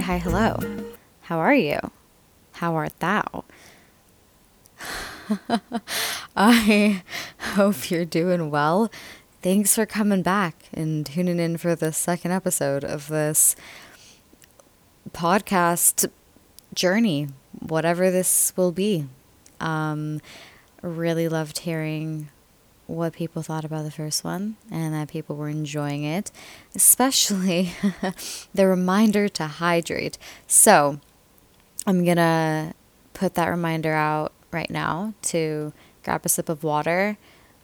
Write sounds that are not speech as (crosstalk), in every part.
Hey, hi, hello. How are you? How art thou? (laughs) I hope you're doing well. Thanks for coming back and tuning in for the second episode of this podcast journey, whatever this will be. Um, really loved hearing what people thought about the first one and that people were enjoying it, especially (laughs) the reminder to hydrate. So, I'm gonna put that reminder out right now to grab a sip of water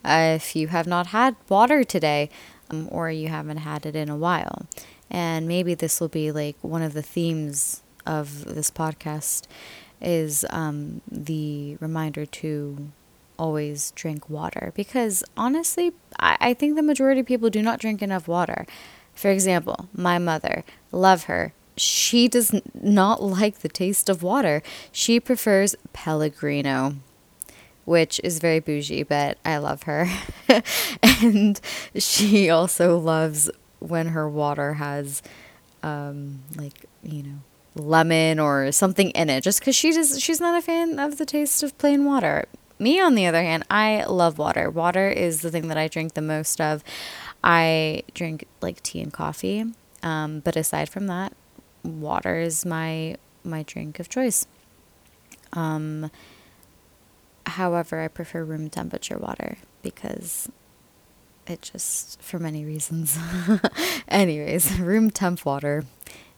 uh, if you have not had water today um, or you haven't had it in a while. And maybe this will be like one of the themes of this podcast is um, the reminder to always drink water because honestly, I, I think the majority of people do not drink enough water. For example, my mother, love her. She does not (laughs) like the taste of water. She prefers Pellegrino, which is very bougie, but I love her. (laughs) and she also loves when her water has, um, like, you know, lemon or something in it just because she does she's not a fan of the taste of plain water me, on the other hand, I love water. Water is the thing that I drink the most of. I drink like tea and coffee, um, but aside from that, water is my my drink of choice. Um, however, I prefer room temperature water because it just for many reasons. (laughs) Anyways, (laughs) room temp water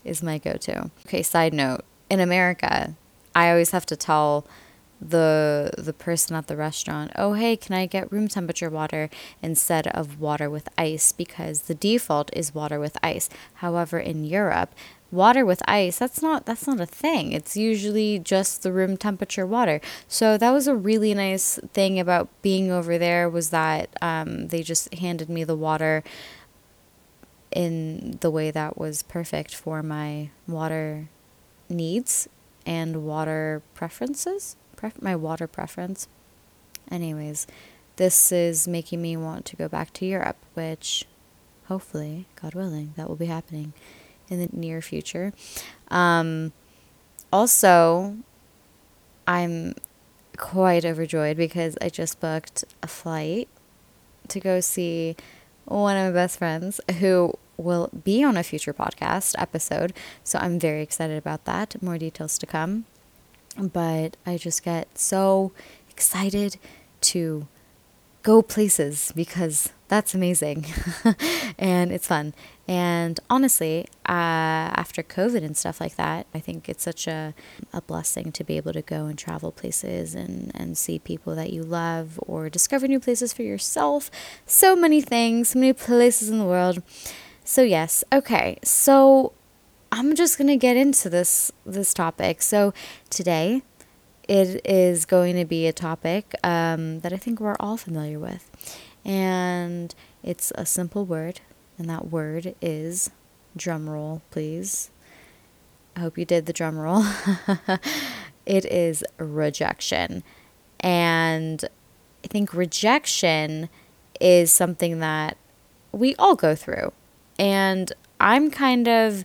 is my go-to. Okay, side note, in America, I always have to tell the the person at the restaurant, "Oh, hey, can I get room temperature water instead of water with ice because the default is water with ice." However, in Europe, water with ice, that's not that's not a thing. It's usually just the room temperature water. So that was a really nice thing about being over there was that um, they just handed me the water in the way that was perfect for my water needs and water preferences pref- my water preference. Anyways, this is making me want to go back to Europe, which hopefully, God willing, that will be happening in the near future. Um, also, I'm quite overjoyed because I just booked a flight to go see one of my best friends who will be on a future podcast episode. So I'm very excited about that. More details to come but I just get so excited to go places because that's amazing (laughs) and it's fun. And honestly, uh, after COVID and stuff like that, I think it's such a, a blessing to be able to go and travel places and, and see people that you love or discover new places for yourself. So many things, so many places in the world. So, yes, okay. So, I'm just going to get into this this topic. So today it is going to be a topic um, that I think we're all familiar with. And it's a simple word, and that word is drum roll, please. I hope you did the drum roll. (laughs) it is rejection. And I think rejection is something that we all go through. And I'm kind of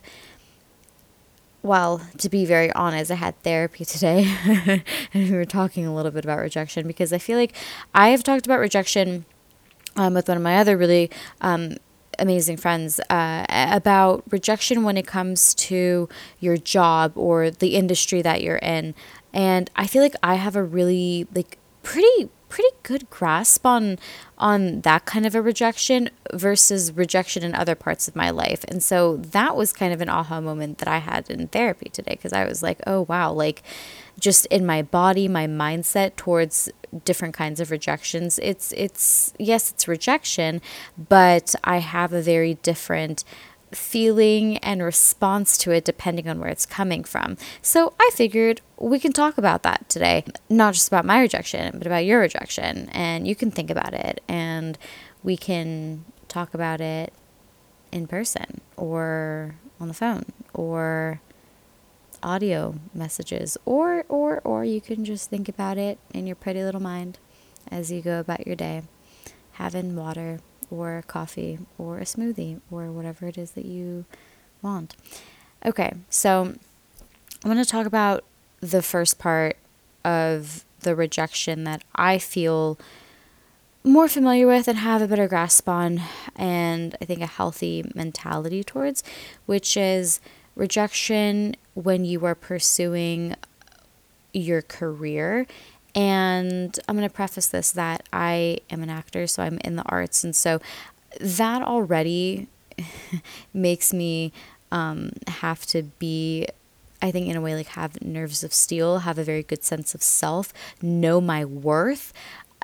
well, to be very honest, I had therapy today (laughs) and we were talking a little bit about rejection because I feel like I have talked about rejection um, with one of my other really um, amazing friends uh, about rejection when it comes to your job or the industry that you're in. And I feel like I have a really, like, pretty pretty good grasp on on that kind of a rejection versus rejection in other parts of my life. And so that was kind of an aha moment that I had in therapy today because I was like, "Oh wow, like just in my body, my mindset towards different kinds of rejections. It's it's yes, it's rejection, but I have a very different feeling and response to it depending on where it's coming from. So I figured we can talk about that today. Not just about my rejection, but about your rejection. And you can think about it and we can talk about it in person or on the phone or audio messages or or or you can just think about it in your pretty little mind as you go about your day having water or coffee or a smoothie or whatever it is that you want. Okay, so I'm going to talk about the first part of the rejection that I feel more familiar with and have a better grasp on, and I think a healthy mentality towards, which is rejection when you are pursuing your career. And I'm going to preface this that I am an actor, so I'm in the arts. And so that already (laughs) makes me um, have to be I think in a way like have nerves of steel, have a very good sense of self, know my worth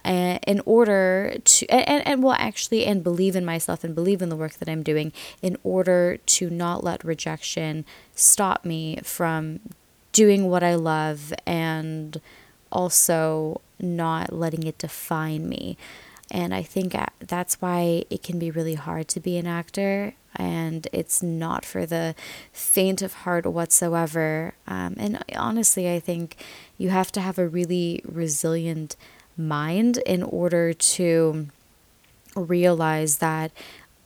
in order to and, and well actually and believe in myself and believe in the work that i'm doing in order to not let rejection stop me from doing what i love and also not letting it define me and i think that's why it can be really hard to be an actor and it's not for the faint of heart whatsoever um, and honestly i think you have to have a really resilient mind in order to realize that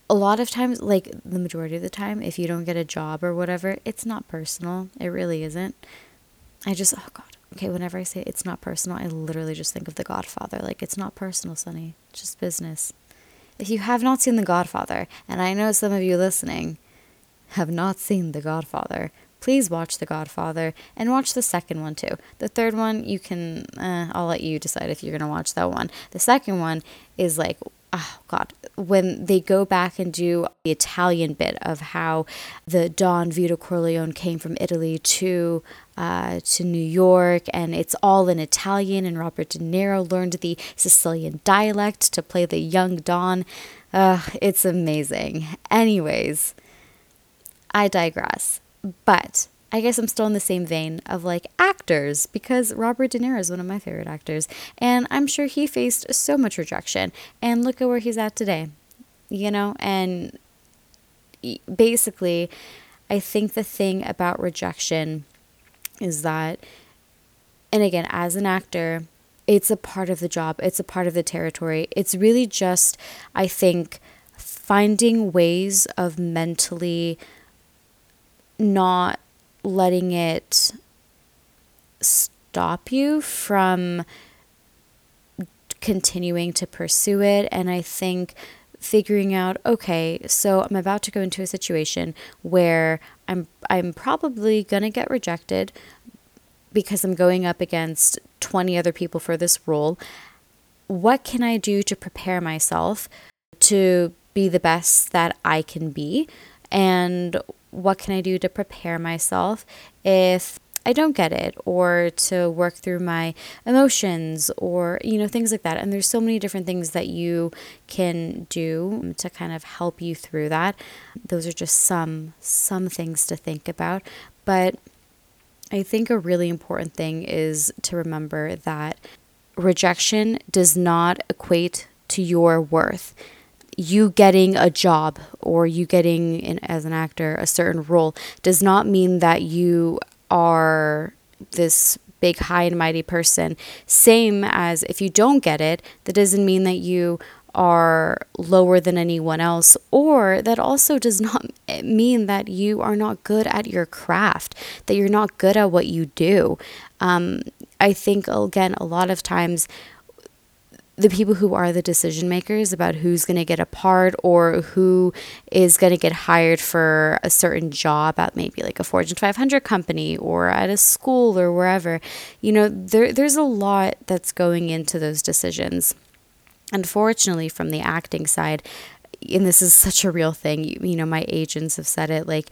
a lot of times, like the majority of the time, if you don't get a job or whatever, it's not personal. It really isn't. I just, oh God. Okay, whenever I say it's not personal, I literally just think of The Godfather. Like, it's not personal, Sonny. It's just business. If you have not seen The Godfather, and I know some of you listening have not seen The Godfather, please watch The Godfather and watch the second one too. The third one, you can, uh, I'll let you decide if you're going to watch that one. The second one is like, oh God, when they go back and do the Italian bit of how the Don Vito Corleone came from Italy to uh, to New York, and it's all in Italian. And Robert De Niro learned the Sicilian dialect to play the young Don. Uh, it's amazing. Anyways, I digress. But I guess I'm still in the same vein of like actors because Robert De Niro is one of my favorite actors. And I'm sure he faced so much rejection. And look at where he's at today, you know? And basically, I think the thing about rejection is that, and again, as an actor, it's a part of the job, it's a part of the territory. It's really just, I think, finding ways of mentally not letting it stop you from continuing to pursue it. And I think figuring out okay so i'm about to go into a situation where i'm i'm probably going to get rejected because i'm going up against 20 other people for this role what can i do to prepare myself to be the best that i can be and what can I do to prepare myself if I don't get it or to work through my emotions or you know things like that. And there's so many different things that you can do to kind of help you through that. Those are just some some things to think about. But I think a really important thing is to remember that rejection does not equate to your worth you getting a job or you getting in, as an actor a certain role does not mean that you are this big high and mighty person same as if you don't get it that doesn't mean that you are lower than anyone else, or that also does not (laughs) mean that you are not good at your craft, that you're not good at what you do. Um, I think, again, a lot of times the people who are the decision makers about who's going to get a part or who is going to get hired for a certain job at maybe like a Fortune 500 company or at a school or wherever. You know, there there's a lot that's going into those decisions. Unfortunately, from the acting side, and this is such a real thing, you, you know, my agents have said it like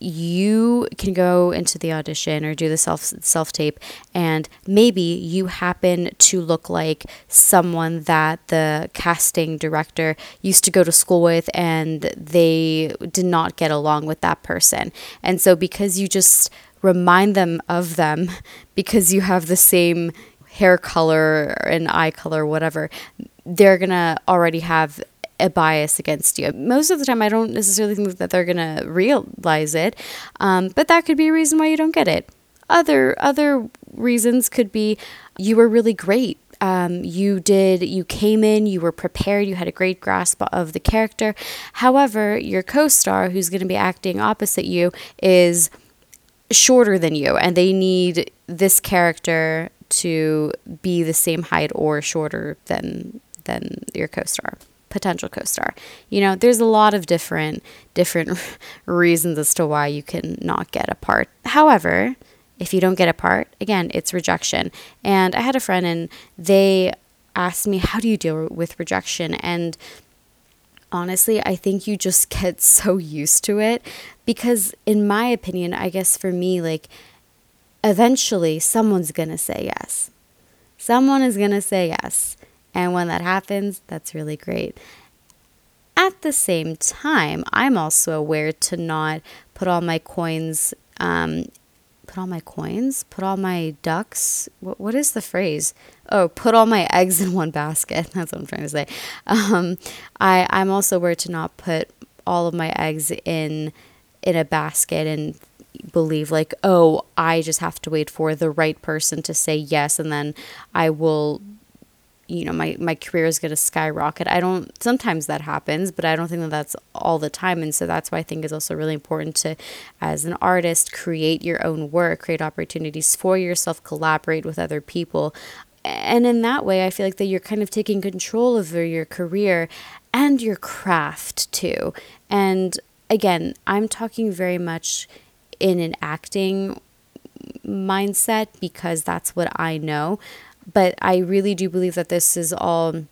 you can go into the audition or do the self self tape and maybe you happen to look like someone that the casting director used to go to school with and they did not get along with that person. And so because you just remind them of them (laughs) because you have the same hair color and eye color whatever, they're going to already have a bias against you. Most of the time, I don't necessarily think that they're gonna realize it, um, but that could be a reason why you don't get it. Other other reasons could be you were really great um, you did, you came in, you were prepared, you had a great grasp of the character. However, your co star, who's going to be acting opposite you, is shorter than you, and they need this character to be the same height or shorter than than your co-star potential co-star. You know, there's a lot of different different (laughs) reasons as to why you can not get a part. However, if you don't get a part, again, it's rejection. And I had a friend and they asked me, "How do you deal with rejection?" And honestly, I think you just (laughs) get so used to it because in my opinion, I guess for me like eventually someone's going to say yes. Someone is going to say yes. And when that happens, that's really great. At the same time, I'm also aware to not put all my coins, um, put all my coins, put all my ducks. What, what is the phrase? Oh, put all my eggs in one basket. (laughs) That's what I'm trying to say. Um, I, I'm also aware to not put all of my eggs in in a basket and believe like oh i just have to wait for the right person to say yes and then i will you know my my career is going to skyrocket. I don't sometimes that happens but i don't think that that's all the time. And so that's why i think it's also really important to as an artist create your own work create opportunities for yourself collaborate with other people. And in that way i feel like that you're kind of taking control over your career and your craft too. And again i'm talking very much in an acting mindset because that's what i know but I really do believe that this is all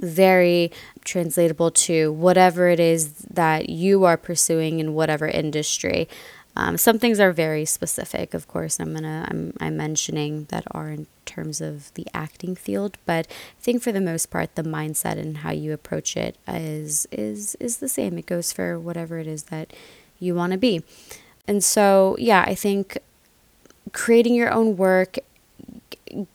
very translatable to whatever it is that you are pursuing in whatever industry. Um, some things are very specific, of course. I'm gonna I'm I'm mentioning that are in terms of the acting field, but I think for the most part, the mindset and how you approach it is is is the same. It goes for whatever it is that you want to be, and so yeah, I think creating your own work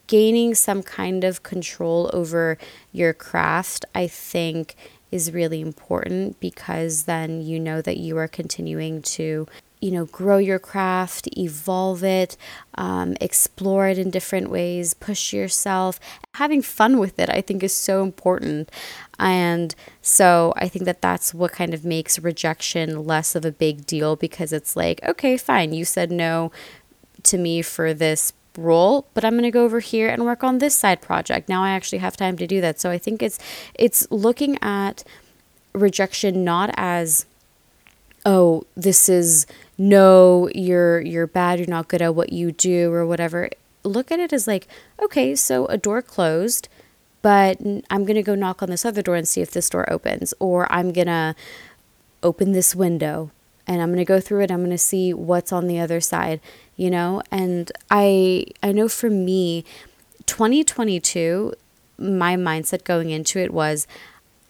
gaining some kind of control over your craft, I think, is really important because then you know that you are continuing to you know grow your craft evolve it um, explore it in different ways push yourself. Having fun with it i think is so important. And so i think that that's what kind of makes rejection less of a big deal because it's like okay fine you said no to me for this role, but I'm going to go over here and work on this side project. Now I actually have time to do that. So I think it's it's looking at rejection not as oh, this is no, you're you're bad, you're not good at what you do or whatever. Look at it as like, okay, so a door closed, but I'm going to go knock on this other door and see if this door opens or I'm going to open this window and I'm going to go through it. I'm going to see what's on the other side you know and i i know for me 2022 my mindset going into it was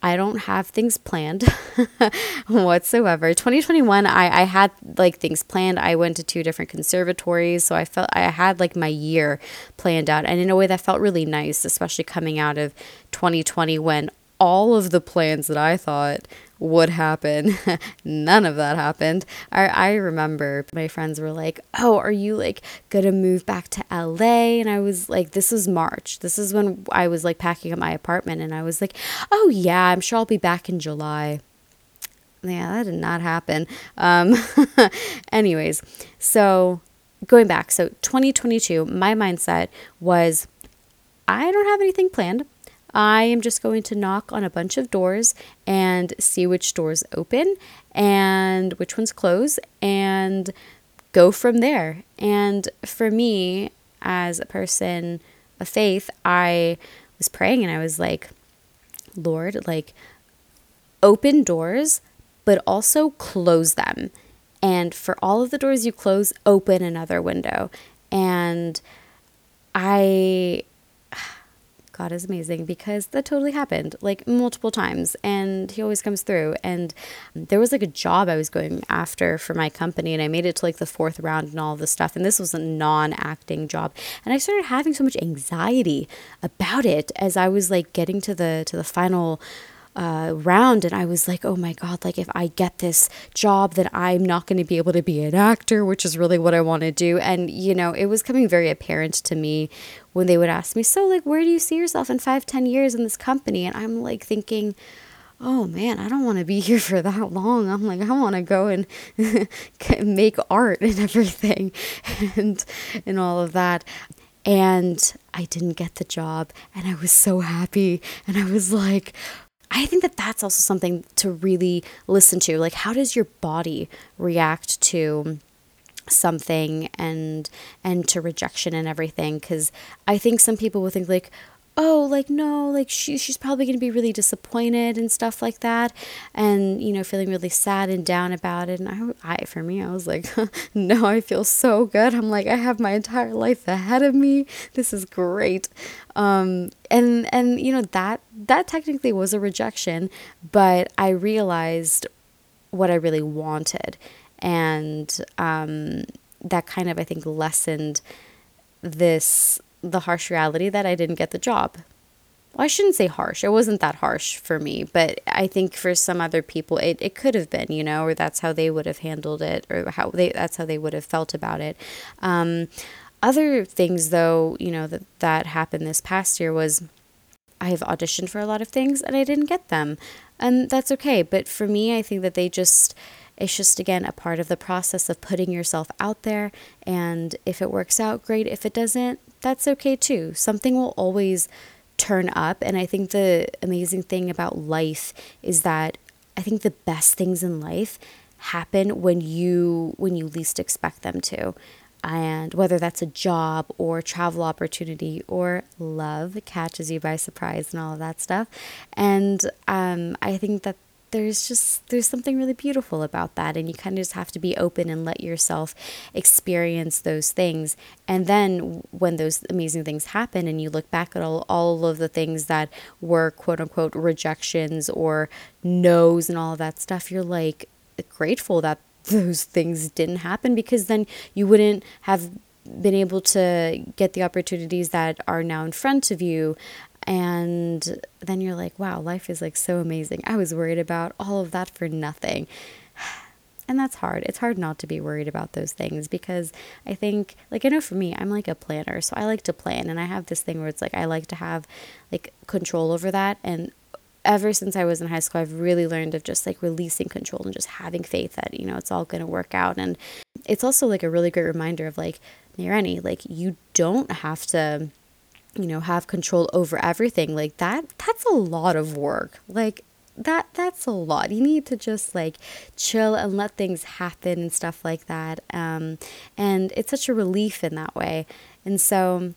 I don't have things planned (laughs) whatsoever. 2021, I, I had like things planned. I went to two different conservatories. So I felt I had like my year planned out. And in a way that felt really nice, especially coming out of 2020 when all of the plans that I thought would happen. (laughs) None of that happened. I, I remember my friends were like, Oh, are you like gonna move back to LA? And I was like, This is March. This is when I was like packing up my apartment. And I was like, Oh, yeah, I'm sure I'll be back in July. Yeah, that did not happen. Um, (laughs) anyways, so going back, so 2022, my mindset was I don't have anything planned. I am just going to knock on a bunch of doors and see which doors open and which ones close and go from there. And for me, as a person of faith, I was praying and I was like, Lord, like, open doors, but also close them. And for all of the doors you close, open another window. And I God is amazing because that totally happened like multiple times and he always comes through. And there was like a job I was going after for my company and I made it to like the fourth round and all this stuff. And this was a non acting job. And I started having so much anxiety about it as I was like getting to the to the final uh, round, and I was like, oh my God, like if I get this job, then I'm not going to be able to be an actor, which is really what I want to do. And, you know, it was coming very apparent to me when they would ask me, so like, where do you see yourself in five, ten years in this company? And I'm like thinking, oh man, I don't want to be (laughs) here for that long. I'm like, I want to go and (laughs) make art and everything (laughs) and and all of that. And I didn't get the job and I was so happy and I was like I think that that's also something to really listen to. Like how does your body react to something and and to rejection and everything cuz I think some people will think like oh, like, no, like, she, she's probably going to be really disappointed and stuff like that. And, you know, feeling really sad and down about it. And I, I for me, I was like, (laughs) no, I feel so good. I'm like, I have my entire life ahead of me. This is great. Um, and, and, you know, that, that technically was a rejection, but I realized what I really wanted. And, um, that kind of, I think, lessened this the harsh reality that I didn't get the job. Well, I shouldn't say harsh. It wasn't that harsh for me, but I think for some other people it, it could have been, you know, or that's how they would have handled it or how they that's how they would have felt about it. Um, other things though, you know, that that happened this past year was I've auditioned for a lot of things and I didn't get them. And that's okay, but for me I think that they just it's just, again, a part of the process of putting yourself out there. And if it works out, great. If it doesn't, that's okay too. Something will always turn up. And I think the amazing thing about life is that I think the best things in life happen when you when you least expect them to and whether that's a job or travel opportunity or love catches you by surprise and all of that stuff and um, i think that there's just there's something really beautiful about that and you kind of just have to be open and let yourself experience those things. And then when those amazing things happen and you look back at all, all of the things that were quote unquote rejections or no's and all of that stuff you're like grateful that (laughs) those things didn't happen because then you wouldn't have been able to get the opportunities that are now in front of you and then you're like, wow, life is like so amazing. I was worried about all of that for nothing. (sighs) And that's hard. It's hard not to be worried about those things because I think, like, I know for me, I'm like a planner. So I like to plan. And I have this thing where it's like, I like to have like control over that. And ever since I was in high school, I've really learned of just like releasing control and just having faith that, you know, it's all going to work out. And it's also like a really great reminder of like, Nirani, like, you don't have to you know have control over everything like that that's a lot of work. Like that that's a lot. You need to just like chill and let things happen and stuff like that um, and it's such a relief in that way. And so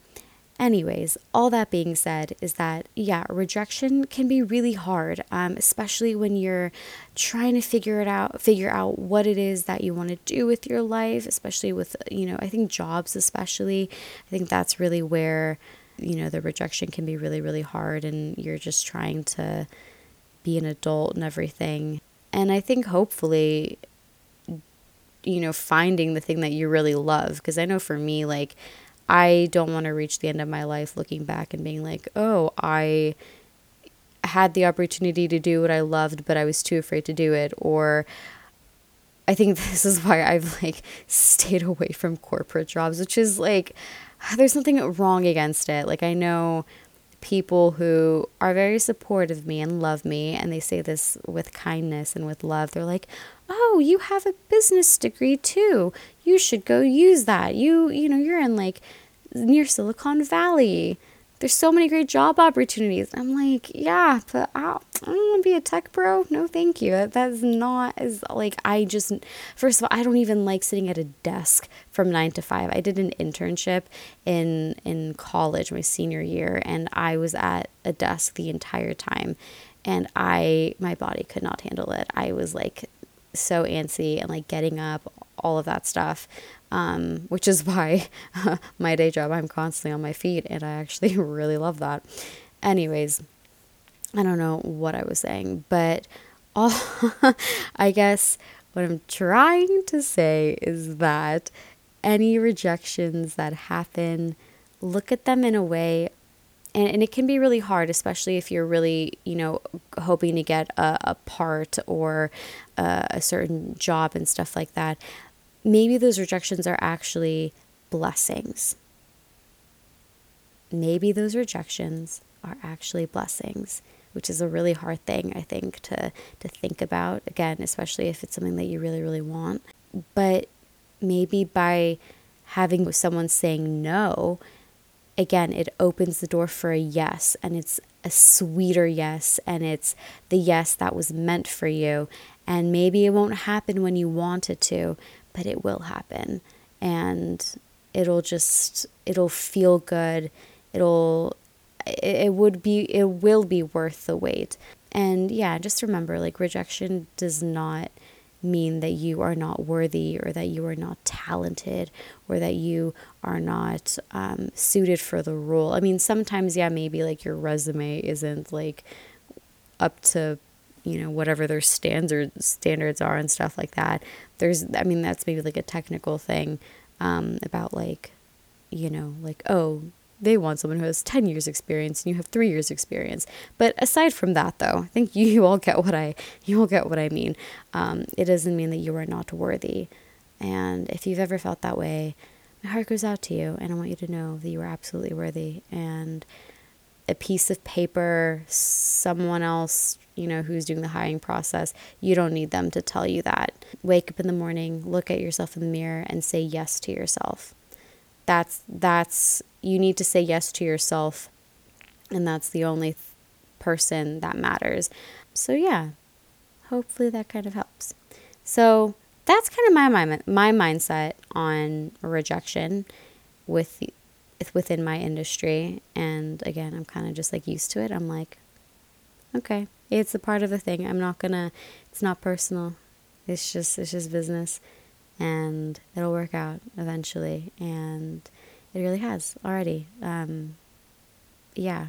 anyways all that being said is that yeah rejection can be really hard um, especially when you're trying to figure it out figure out what it is that you want to do with your life especially with you know i think jobs especially. I think that's really where you know, the rejection can be really, really hard and you're just trying to be an adult and everything. And I think hopefully, you know, finding the thing that you really love. Because I know for me, like, I don't want to reach the end of my life looking back and being like, oh, I had the opportunity to do what I loved, but I was too afraid to do it. Or I think (laughs) this is why I've like stayed away from corporate jobs, which is like, (sighs) there's nothing wrong against it. Like I know people who are very supportive of me and love me and they say this with kindness and with love. They're like, "Oh, you have a business degree too. You should go use that. You, you know, you're in like near Silicon Valley there's so many great job opportunities. I'm like, yeah, but I, I don't want to be a tech bro. No, thank you. That, that's not as like I just first of all, I don't even like sitting at a desk from nine to five. I did an internship in in college my senior year, and I was at a desk the entire time, and I my body could not handle it. I was like so antsy and like getting up, all of that stuff um, which is why (laughs) my day job, I'm constantly on my feet, and I actually (laughs) really love that. Anyways, I don't know what I was saying, but all (laughs) I guess what I'm trying to say is that any rejections that happen, look at them in a way and, and it can be really hard, especially if you're really, you know, hoping to get a, a part or a, a certain job and stuff like that. Maybe those rejections are actually blessings. Maybe those rejections are actually blessings, which is a really hard thing, I think, to, to think about. Again, especially if it's something that you really, really want. But maybe by having someone saying no, again, it opens the door for a yes, and it's a sweeter yes, and it's the yes that was meant for you. And maybe it won't happen when you want it to, but it will happen. And it'll just, it'll feel good. It'll, it would be, it will be worth the wait. And yeah, just remember like rejection does not mean that you are not worthy or that you are not talented or that you are not um, suited for the role. I mean, sometimes, yeah, maybe like your resume isn't like up to you know whatever their standards standards are and stuff like that. There's, I mean, that's maybe like a technical thing um, about like, you know, like oh, they want someone who has 10 years experience and you have 3 years experience. But aside from that though i think (laughs) you, all get what i you all get what i mean. Um, it doesn't mean that you are not worthy. And if you've ever felt that way my heart goes out to you and i want you to know that you are absolutely worthy. And a piece of paper someone else you know who's doing the hiring process you don't need them to tell you that. Wake up in the morning look at yourself in the mirror and say yes to yourself. That's that's you need to say yes to yourself and that's the only th- person that matters. So yeah hopefully that kind of helps. So that's kind of my my, my mindset on rejection with within my industry and again i'm kind of just like used to it i'm like okay it's a part of the thing i'm not gonna it's not personal it's just it's just business and it'll work out eventually. And it really has already. Um, yeah.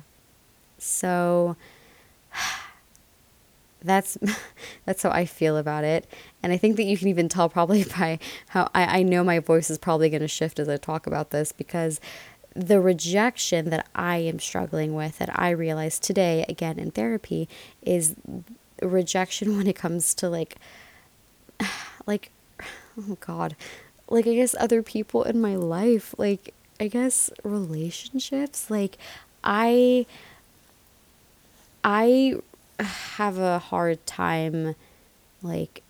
So (sighs) that's (laughs) that's how I feel about it. And I think that you can even tell probably (laughs) by how I, I know my voice is probably to shift as I talk about this because the rejection that I am struggling with, that I realized today, again in therapy, is rejection (laughs) when it comes to like, (sighs) like (sighs) oh god. Like i guess other people in my life like i guess relationships like i i have a hard time like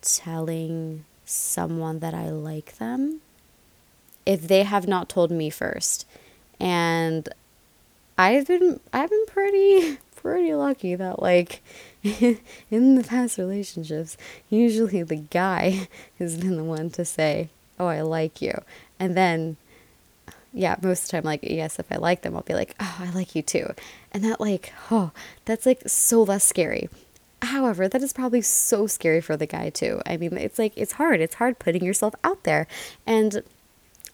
telling someone that i like them if they have not told me first and i've been i've been pretty (laughs) pretty lucky that like (laughs) in the past relationships, usually the guy (laughs) has been the one to say, "Oh, I like you," and then, yeah, most of the time, like, yes, if I like them, I'll be like, "Oh, I like you too," and that, like, oh, that's like so less scary. However, that is probably so scary for the guy too. I mean, it's like it's hard. It's hard putting yourself out there, and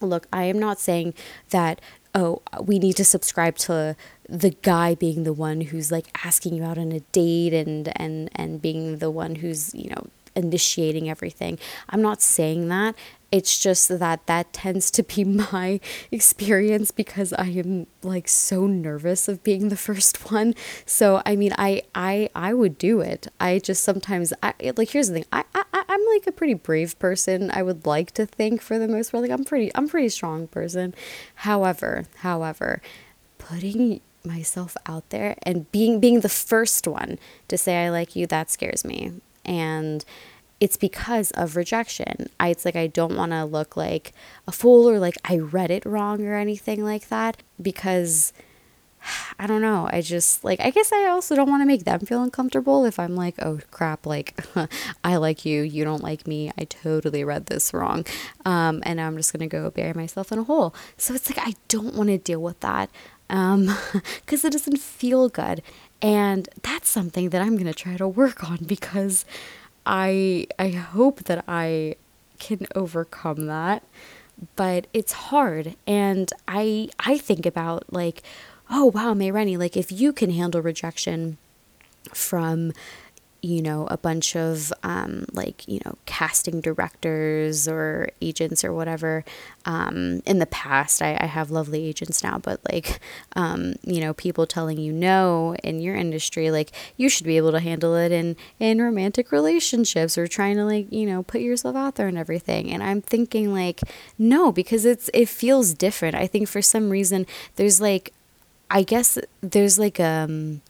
look, I am not saying that oh, we need to subscribe to the guy being the one who's like asking you out on a date and and and being the one who's, you know, initiating everything. I'm not saying that. It's just that that tends to be (laughs) my experience because I am like so nervous of being the first one. So I mean, I I I would do it. I just sometimes I like here's the thing. I I I'm like a pretty brave person. I would like to think for the most part. Like I'm pretty I'm pretty strong person. However, however, putting myself out there and being being the first one to say I like you that scares me. And it's because of rejection. I it's like I don't want to look like a fool or like I read it wrong or anything like that because I don't know. I just like I guess I also don't want to make them feel uncomfortable if I'm like, "Oh crap, like (laughs) I like you, you don't like me. I totally read this wrong." Um and I'm just going to go bury myself in a hole. So it's like I don't want to deal with that. Um (laughs) cuz it doesn't feel good. And that's something that I'm going to try to work on (laughs) because I I hope that I can overcome that, but it's hard. And I I think about like, oh wow, May Rennie, like if you can handle rejection from you know, a bunch of um, like, you know, casting directors or agents or whatever. Um, in the past, I, I, have lovely agents now, but like, um, you know, people telling you no in your industry, like, you should be able to handle it in, in romantic relationships or trying to like, you know, put yourself out there and everything. And I'm thinking like, no, because it's, it feels different. I think for some reason, there's like, I guess there's like, um,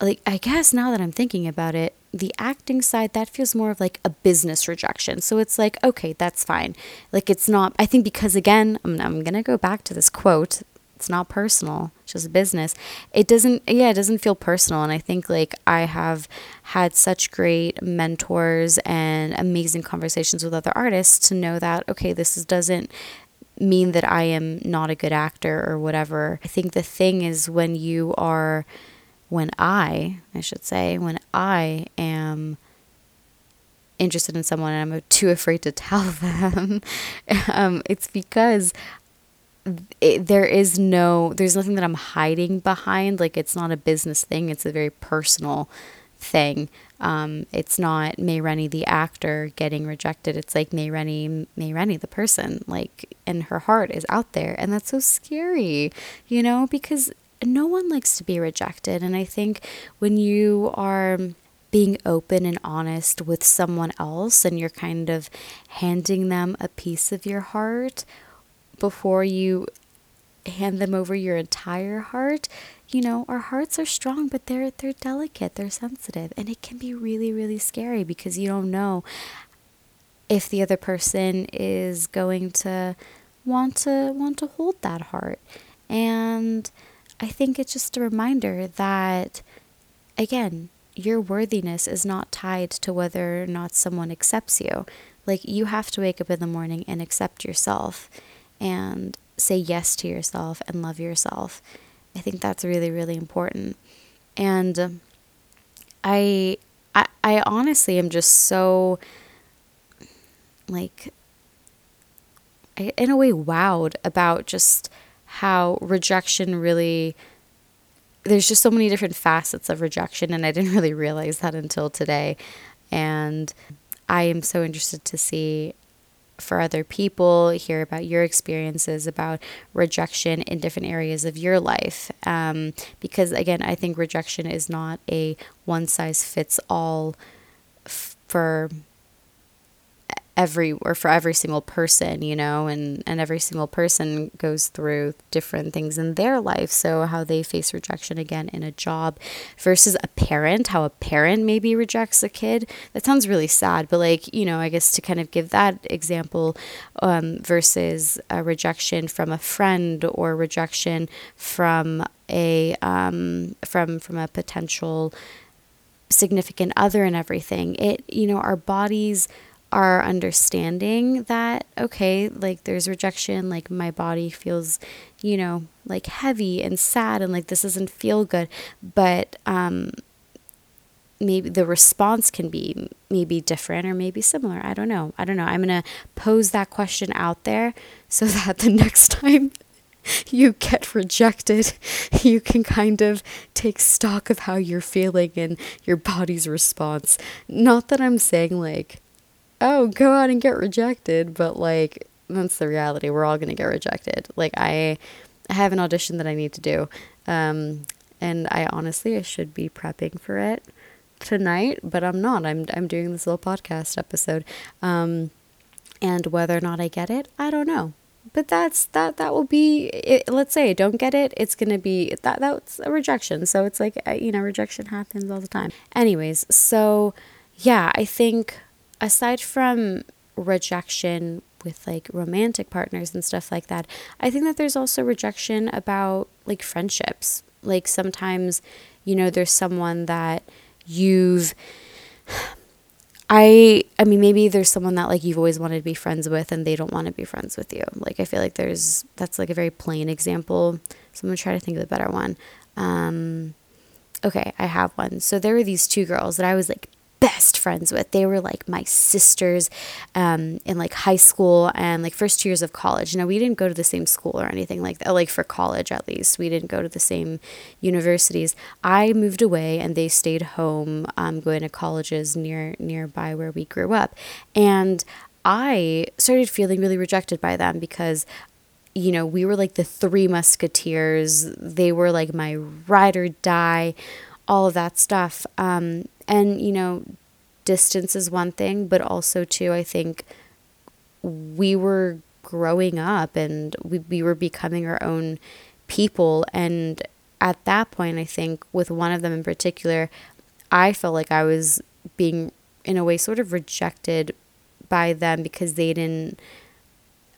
like I guess now that I'm thinking about it, the acting side that feels more of like a business rejection. So it's like, okay, that's fine. Like it's not I think because again, I'm I'm going to go back to this quote. It's not personal, it's just business. It doesn't yeah, it doesn't feel personal and I think like I have had such great mentors and amazing conversations with other artists to know that okay, this is, doesn't mean that I am not a good actor or whatever. I think the thing is when you are when I, I should say, when I am interested in someone and I'm too afraid to tell (laughs) them, um, it's because it, there is no, there's nothing that I'm hiding behind. Like it's not a business thing, it's a very personal thing. Um, it's not May Rennie the actor getting rejected. It's like May Rennie, May Rennie the person, like, and her heart is out there, and that's so scary, you know, because no one likes to be rejected. And I think when you are being open and honest with someone else and you're kind of handing them a piece of your heart before you hand them over your entire heart, you know, our hearts are strong, but they're they're delicate, they're sensitive, and it can be really really scary because you don't know if the other person is going to want to want to hold that heart. And I think it's just a reminder that, again, your worthiness is not tied to whether or not someone accepts you. Like, you have to wake up in the morning and accept yourself and say yes to yourself and love yourself. I think that's really, really important. And um, I, I, I honestly am just so, like, I, in a way, wowed about just how rejection really there's just so many different facets of rejection and I didn't (laughs) really realize that until today and I am so interested to see for other people, hear about your experiences about rejection in different areas of your life. Um, because again, I think rejection is not a one size fits all f- for every or for every single person you know and and every single person goes through different things in their life. So how they face rejection again in a job versus a parent how a parent maybe rejects a kid. That sounds really sad but like you know i guess to kind of give that example um, versus a rejection from a friend or rejection from a um, from from a potential significant other and everything. It you know our bodies are understanding that okay like there's rejection like my body feels you know like heavy and sad and like this doesn't feel good. But um maybe the response can be maybe different or maybe similar. I don't know. I don't know. I'm going to pose that question out there so (laughs) that the next time (laughs) you get rejected, (laughs) you can kind of take stock of how you're feeling and your body's response. Not that I'm saying like oh, go out and get rejected, but like that's the reality. We're all going to get rejected. Like I I have an audition that I need to do. Um, and I honestly I should be prepping for it tonight, but I'm not. I'm I'm doing this little podcast episode. Um, and whether or not I get it, I don't know. But that's that that will be it, let's say I don't get it, it's to be that that's a rejection. So it's like uh, you know, rejection happens all the time. Anyways, so yeah, I think aside from rejection with like romantic partners and stuff like that, I think that there's also rejection about like friendships. Like sometimes, you know, there's someone that you've (sighs) I I mean maybe there's someone that like you've always wanted to be friends with and they don't want to be friends with you. Like I feel like there's that's like a very plain example. So I'm gonna try to think of a better one. Um, okay, I have one. So there were these two girls that I was like best friends with. They were like my sisters um, in like high school and like first years of college. Now we didn't go to the same school or anything like that. Like for college, at least, we didn't go to the same universities. I moved away and they stayed home, um, going to colleges near nearby where we grew up, and I started feeling really rejected by them because you know, we were like the three musketeers. They were like my ride or die, all of that stuff. Um, and, you know, distance is one thing, but also, too, I think we were growing up and we, we were becoming our own people. And at that point, I think with one of them in particular, I felt like I was being, in a way, sort of rejected by them because they didn't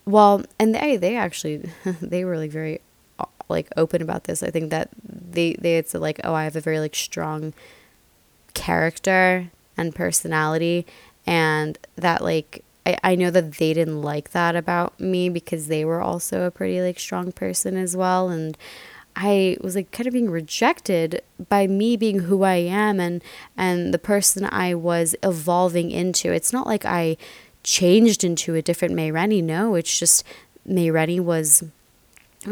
well, and they they actually (laughs) they were like very like open about this. I think that they they had said like, oh, I have a very like strong character and personality, and that like I, I know that they didn't like that about me because they were also a pretty like strong person as well, and I was like kind of being rejected by me being who I am and and the person I was evolving into. It's not like I changed into a different May Rennie. No, it's just May Rennie was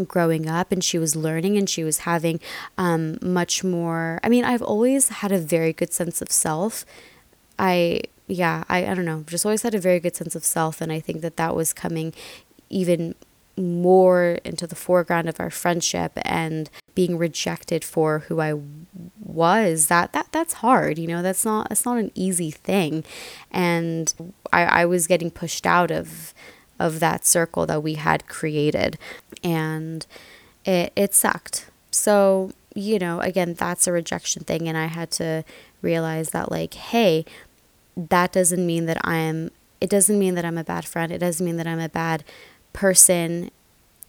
growing up and she was learning and she was having um, much more. I mean, I've always had a very good sense of self. I, yeah, I, I don't know, just always had a very good sense of self. And I think that that was coming even more into the foreground of our friendship and being rejected for who I was that that that's hard you know that's not that's not an easy thing and I, I was getting pushed out of of that circle that we had created and it it sucked. So you know again that's a rejection thing and I had to realize that like hey that doesn't mean that I'm it doesn't mean that I'm a bad friend. It doesn't mean that I'm a bad person.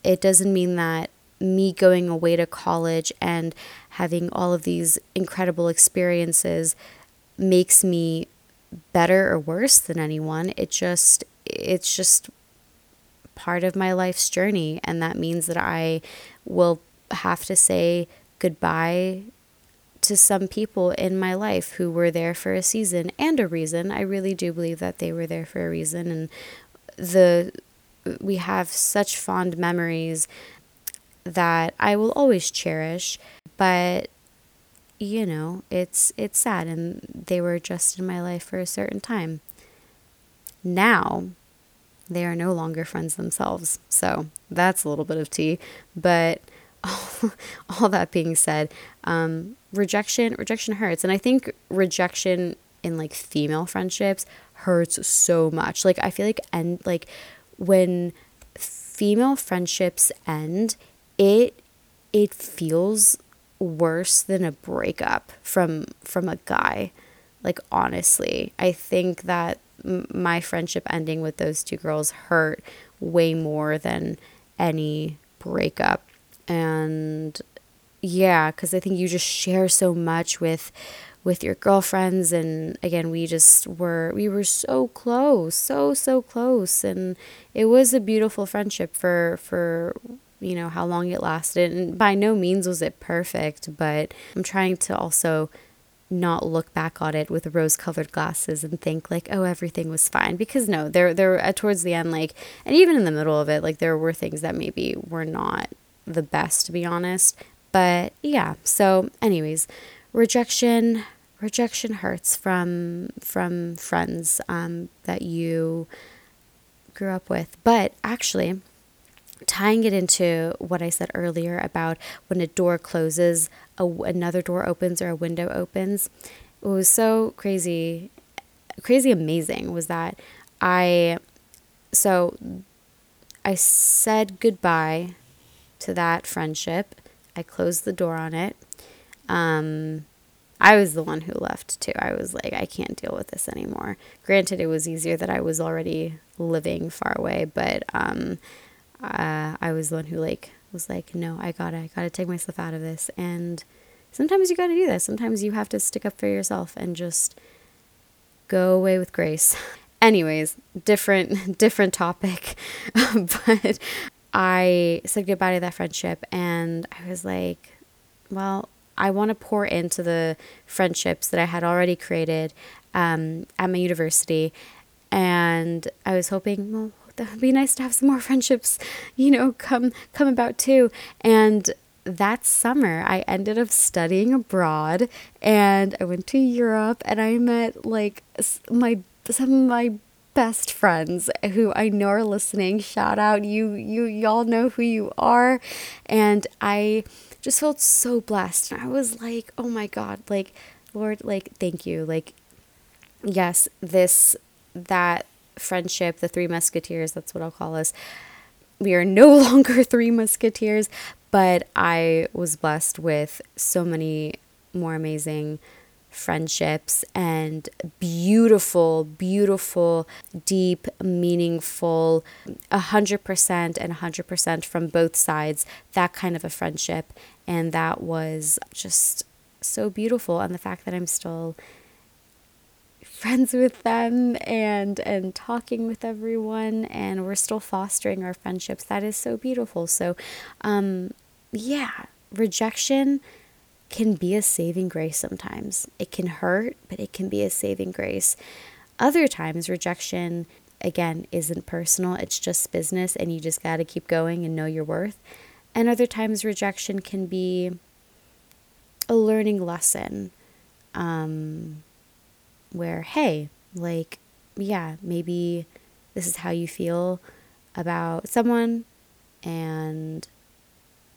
It doesn't mean that me going away to college and having all of these incredible experiences makes me better or worse than anyone. It just it's just part of my life's journey and that means that I will have to say goodbye to some people in my life who were there for a season and a reason. I really do believe that they were there for a reason and the we have such fond memories that I will always cherish, but you know, it's it's sad and they were just in my life for a certain time. Now, they are no longer friends themselves. So, that's a little bit of tea, but all, (laughs) all that being said, um, rejection rejection hurts and I think rejection in like female friendships hurts so much. Like I feel like and like when female friendships end, it it feels worse than a breakup from from a guy. Like honestly, I think that my friendship ending with those two girls hurt way more than any breakup. And yeah, cuz I think you just share so much with with your girlfriends. And again we just were we were so close so so close. And it was a beautiful friendship for for you know how long it lasted. And by no means was it perfect but i'm trying to also not look back on it with rose colored glasses and think like oh everything was fine because no there there uh, towards the end like and even in the middle of it like there were things that maybe were not the best to be honest but yeah so anyways rejection rejection hurts from from friends um, that you grew up with. But actually, tying it into what I said earlier about when a door closes, a, another door opens or a window opens, it was so crazy, crazy amazing. Was that I so I said goodbye to that friendship. I closed the door on it. Um, I was the one who left too. I was like, I can't deal with this anymore. Granted, it was easier that I was already living far away, but um, uh, I was the one who like was like, no, I gotta, I gotta take myself out of this. And sometimes you gotta do that. Sometimes you have to stick up for yourself and just go away with grace. (laughs) Anyways, different, (laughs) different topic, (laughs) but I said goodbye to that friendship, and I was like, well I want to pour into the friendships that I had already created um, at my university. And I was hoping, well, that would be nice to have some more (laughs) friendships, you know, come come about too. And that summer, I ended up studying abroad, and I went to Europe, and I met like my some of my best friends who I know are listening. Shout out you you y'all know who you are and I just felt so blessed. And I was like, "Oh my god, like Lord, like thank you. Like yes, this that friendship, the three musketeers, that's what I'll call us. We are no (laughs) longer three musketeers, but I was blessed with so many more amazing friendships and beautiful, beautiful, deep, meaningful, 100% and 100% from both sides, that kind of a friendship. And that was just so beautiful. And the fact that I'm still friends with them and and talking with everyone and we're still fostering our friendships that is so beautiful so um yeah rejection can be a saving grace sometimes. It can hurt, but it can be a saving grace. Other times, rejection, again, isn't personal, it's just business, and you just got to keep going and know your worth. And other times, rejection can be a learning lesson um, where, hey, like, yeah, maybe this is how you feel about someone, and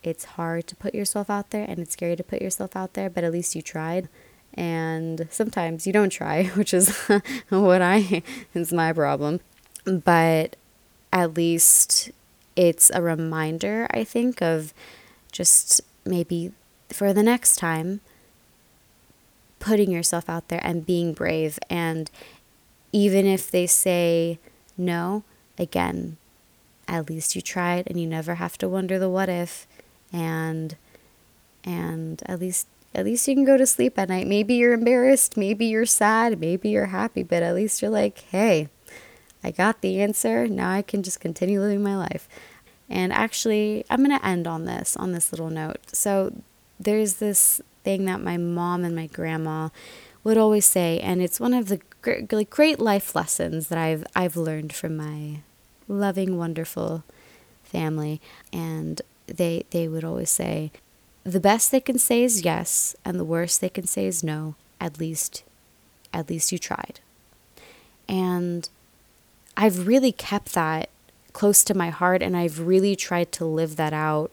it's hard to put yourself out there and it's scary to put yourself out there, but at least you tried. And sometimes you don't try, (laughs) which is (laughs) what I is my problem. But at least it's a reminder, I think, of just maybe for the next time putting yourself out there and being brave. And even if they say no, again, at least you tried and you never have to wonder the what if and and at least at least you can go to sleep at night. Maybe you're embarrassed, maybe you're sad, maybe you're happy, but at least you're like, "Hey, I got the answer. Now I can just continue living my life." And actually, I'm going to end on this on this little note. So, there's this thing that my mom and my grandma would always say, and it's one of the great, great life lessons that I've I've learned from my loving, wonderful family. And they they would always say the best they can say is yes and the worst they can say is no at least at least you tried and i've really kept that close to my heart and i've really tried to live that out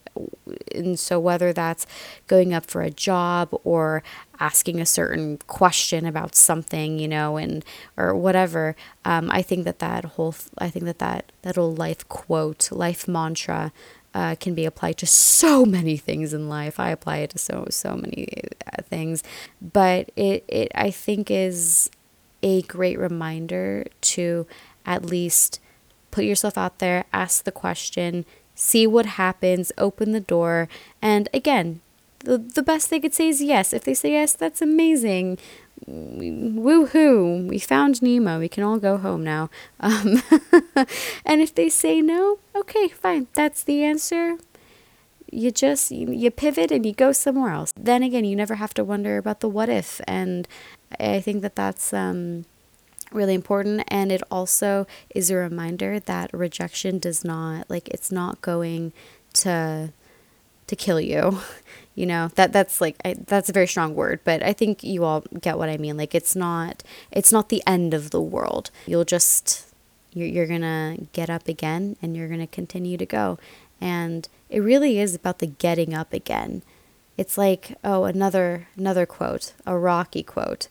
and so whether that's going up for a job or asking a certain question about something you know and or whatever um, i think that that whole i think that that that life quote life mantra uh, can be applied to so many things in life. I apply it to so so many uh, things, but it it I think is a great reminder to at least put yourself out there, ask the question, see what happens, open the door, and again, the, the best they could say is yes. If they say yes, that's amazing woohoo, we found Nemo. We can all go home now. Um, (laughs) and if they say no, okay, fine. That's the answer. You just you pivot and you go somewhere else. Then again, you never have to wonder about the what if, and I think that that's um, really important. And it also is a reminder that rejection does not like it's not going to to kill you. (laughs) You know, that that's like I, that's a very strong word, but I think you all get what I mean. Like it's not it's not the end of the world. You'll just you're, you're to get up again and you're to continue to go. And it really is about the getting up again. It's like, oh, another another quote, a Rocky quote.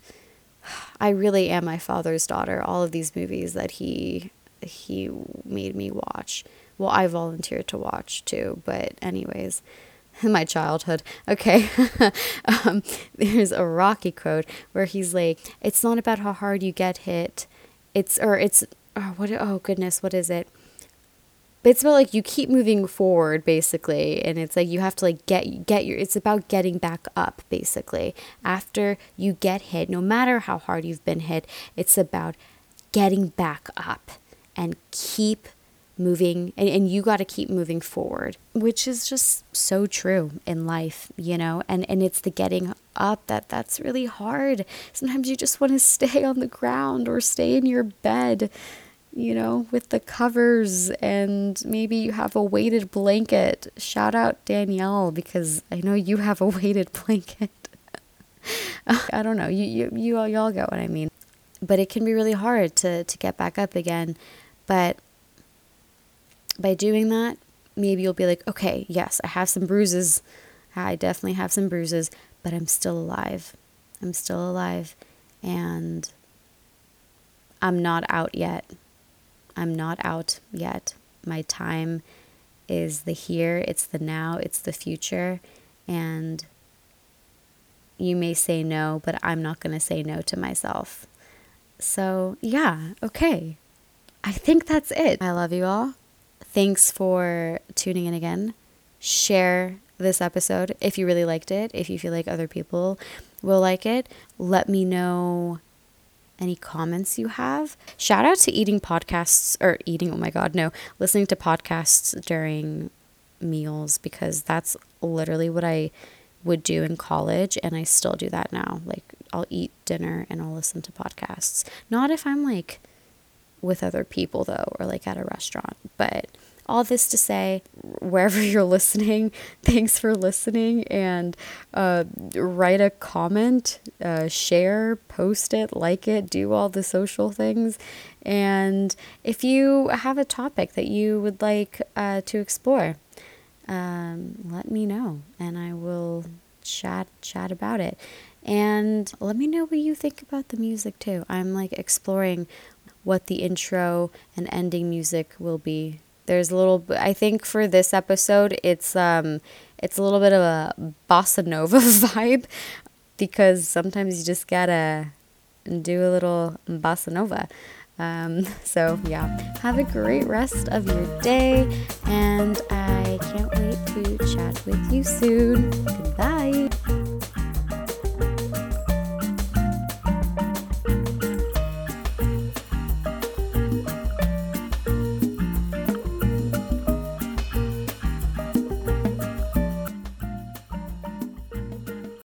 I really am my father's daughter. All of these movies that he he made me watch. Well, I volunteered to watch too, but anyways, (laughs) my childhood. Okay. (laughs) um, there's a Rocky quote where he's like, it's not about how hard you get hit. It's, or it's, oh, what, oh goodness, what is it? But it's about like you keep moving forward basically. And it's like you have to like get, get your, it's about getting back up basically. After you get hit, no matter how hard you've been hit, it's about getting back up and keep moving and, and you got to keep moving forward which is just so true in life you know and and it's the getting up that that's really hard sometimes you just want to (laughs) stay on the ground or stay in your bed you know with the covers and maybe you have a weighted blanket shout out danielle because i know you have a (laughs) weighted blanket i don't know you you you all y'all get what i mean but it can be really hard to to get back up again but by doing that, maybe you'll be like, okay, yes, I have some bruises. I definitely have some bruises, but I'm still alive. I'm still alive. And I'm not out yet. I'm not out yet. My time is the here, it's the now, it's the future. And you may say no, but I'm not going to say no to myself. So, yeah, okay. I think that's it. I love you all. Thanks for tuning in again. Share this episode if you really liked it. If you feel like other people will like it, let me know any comments you have. Shout out to eating podcasts or eating, oh my God, no, listening to podcasts during meals because that's literally what I would do in college and I still do that now. Like I'll eat dinner and I'll listen to podcasts. Not if I'm like with other people though or like at a restaurant, but all this to say, wherever (laughs) you're listening, thanks for listening and uh, write a comment, uh, share, post it, like it, do all the social things. And if you have a topic that you would like uh, to explore, um, let me know and I will chat chat about it. And let me know what you think about the music too. I'm like exploring what the intro and ending music will be there's a little I think for this episode it's um it's a little bit of a bossa nova (laughs) vibe because sometimes you just gotta do a little bossa nova. Um, (laughs) so yeah, have a great rest of your day, and I can't wait to chat with you soon. Goodbye.